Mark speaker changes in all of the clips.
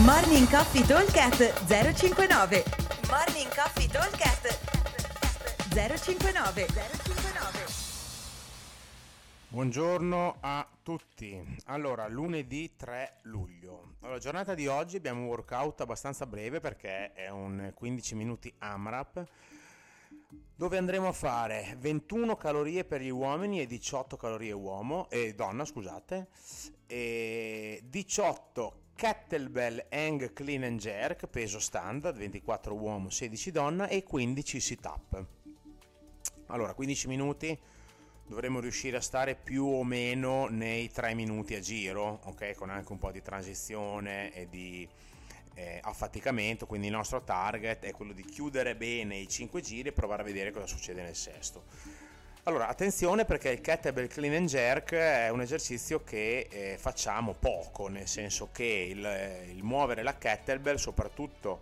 Speaker 1: Morning Coffee Talkcast 059 Morning Coffee Talkcast 059 059
Speaker 2: Buongiorno a tutti. Allora, lunedì 3 luglio. Allora, giornata di oggi abbiamo un workout abbastanza breve perché è un 15 minuti AMRAP dove andremo a fare 21 calorie per gli uomini e 18 calorie uomo e donna, scusate, e 18 kettlebell hang clean and jerk, peso standard, 24 uomo, 16 donna e 15 sit up. Allora, 15 minuti dovremmo riuscire a stare più o meno nei 3 minuti a giro, ok? Con anche un po' di transizione e di eh, affaticamento, quindi il nostro target è quello di chiudere bene i 5 giri e provare a vedere cosa succede nel sesto. Allora, attenzione perché il kettlebell clean and jerk è un esercizio che eh, facciamo poco, nel senso che il, eh, il muovere la kettlebell, soprattutto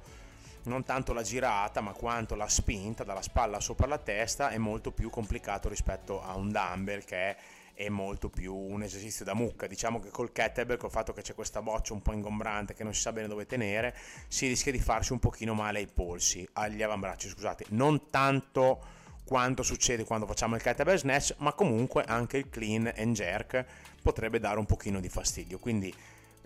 Speaker 2: non tanto la girata ma quanto la spinta dalla spalla sopra la testa è molto più complicato rispetto a un dumbbell che è molto più un esercizio da mucca. Diciamo che col kettlebell, col fatto che c'è questa boccia un po' ingombrante che non si sa bene dove tenere, si rischia di farsi un pochino male ai polsi, agli avambracci, scusate. Non tanto quanto succede quando facciamo il kettlebell snatch, ma comunque anche il clean and jerk potrebbe dare un pochino di fastidio. Quindi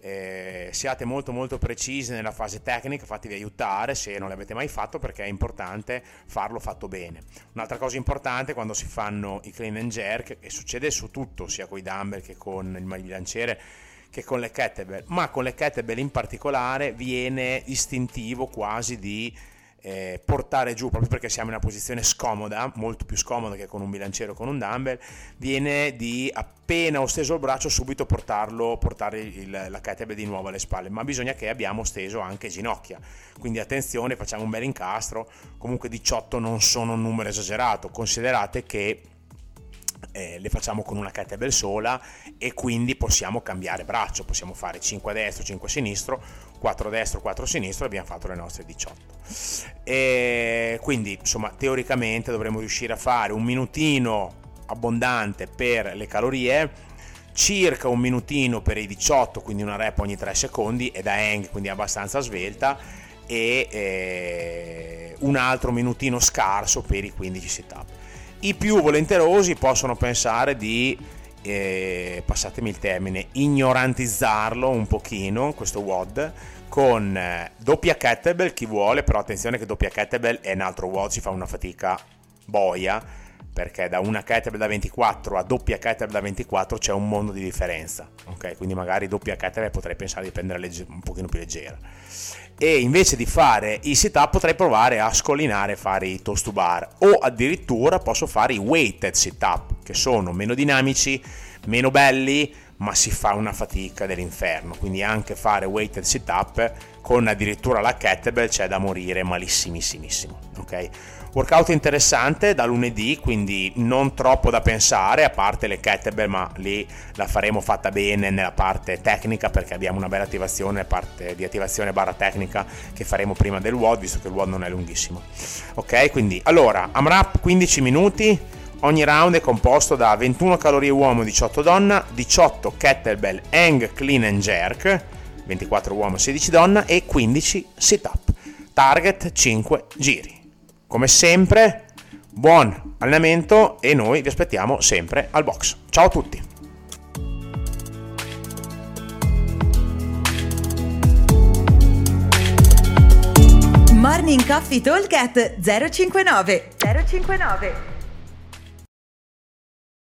Speaker 2: eh, siate molto molto precisi nella fase tecnica, fatevi aiutare se non l'avete mai fatto perché è importante farlo fatto bene. Un'altra cosa importante quando si fanno i clean and jerk, e succede su tutto, sia con i dumbbell che con il bilanciere, che con le kettlebell, ma con le kettlebell in particolare viene istintivo quasi di eh, portare giù, proprio perché siamo in una posizione scomoda, molto più scomoda che con un bilanciere o con un dumbbell, viene di appena ho steso il braccio subito portarlo, portare il, la kettlebell di nuovo alle spalle, ma bisogna che abbiamo steso anche ginocchia, quindi attenzione, facciamo un bel incastro, comunque 18 non sono un numero esagerato, considerate che eh, le facciamo con una kettlebell sola e quindi possiamo cambiare braccio, possiamo fare 5 a destra, 5 a sinistro, 4 a destra, 4 a sinistro e abbiamo fatto le nostre 18. E quindi insomma teoricamente dovremmo riuscire a fare un minutino abbondante per le calorie circa un minutino per i 18 quindi una rep ogni 3 secondi e da hang quindi abbastanza svelta e eh, un altro minutino scarso per i 15 sit up i più volenterosi possono pensare di, eh, passatemi il termine, ignorantizzarlo un pochino, questo WOD, con eh, doppia kettlebell, chi vuole, però attenzione che doppia kettlebell è un altro WOD, si fa una fatica boia, perché da una kettlebell da 24 a doppia kettlebell da 24 c'è un mondo di differenza, ok? Quindi magari doppia kettlebell potrei pensare di prendere legge- un pochino più leggera. E invece di fare i sit up potrei provare a scollinare e fare i toast to bar. O addirittura posso fare i weighted sit up che sono meno dinamici, meno belli ma si fa una fatica dell'inferno. Quindi anche fare weighted sit up con addirittura la kettlebell c'è da morire malissimissimo ok Workout interessante da lunedì, quindi non troppo da pensare, a parte le kettlebell, ma lì la faremo fatta bene nella parte tecnica perché abbiamo una bella attivazione, parte di attivazione barra tecnica che faremo prima del WOD, visto che il WOD non è lunghissimo. Ok, quindi allora, AMRAP 15 minuti, ogni round è composto da 21 calorie uomo, 18 donna, 18 kettlebell hang clean and jerk, 24 uomo, 16 donna e 15 sit up. Target 5 giri. Come sempre, buon allenamento e noi vi aspettiamo sempre al box. Ciao a tutti!
Speaker 1: Morning Coffee Talk 059 059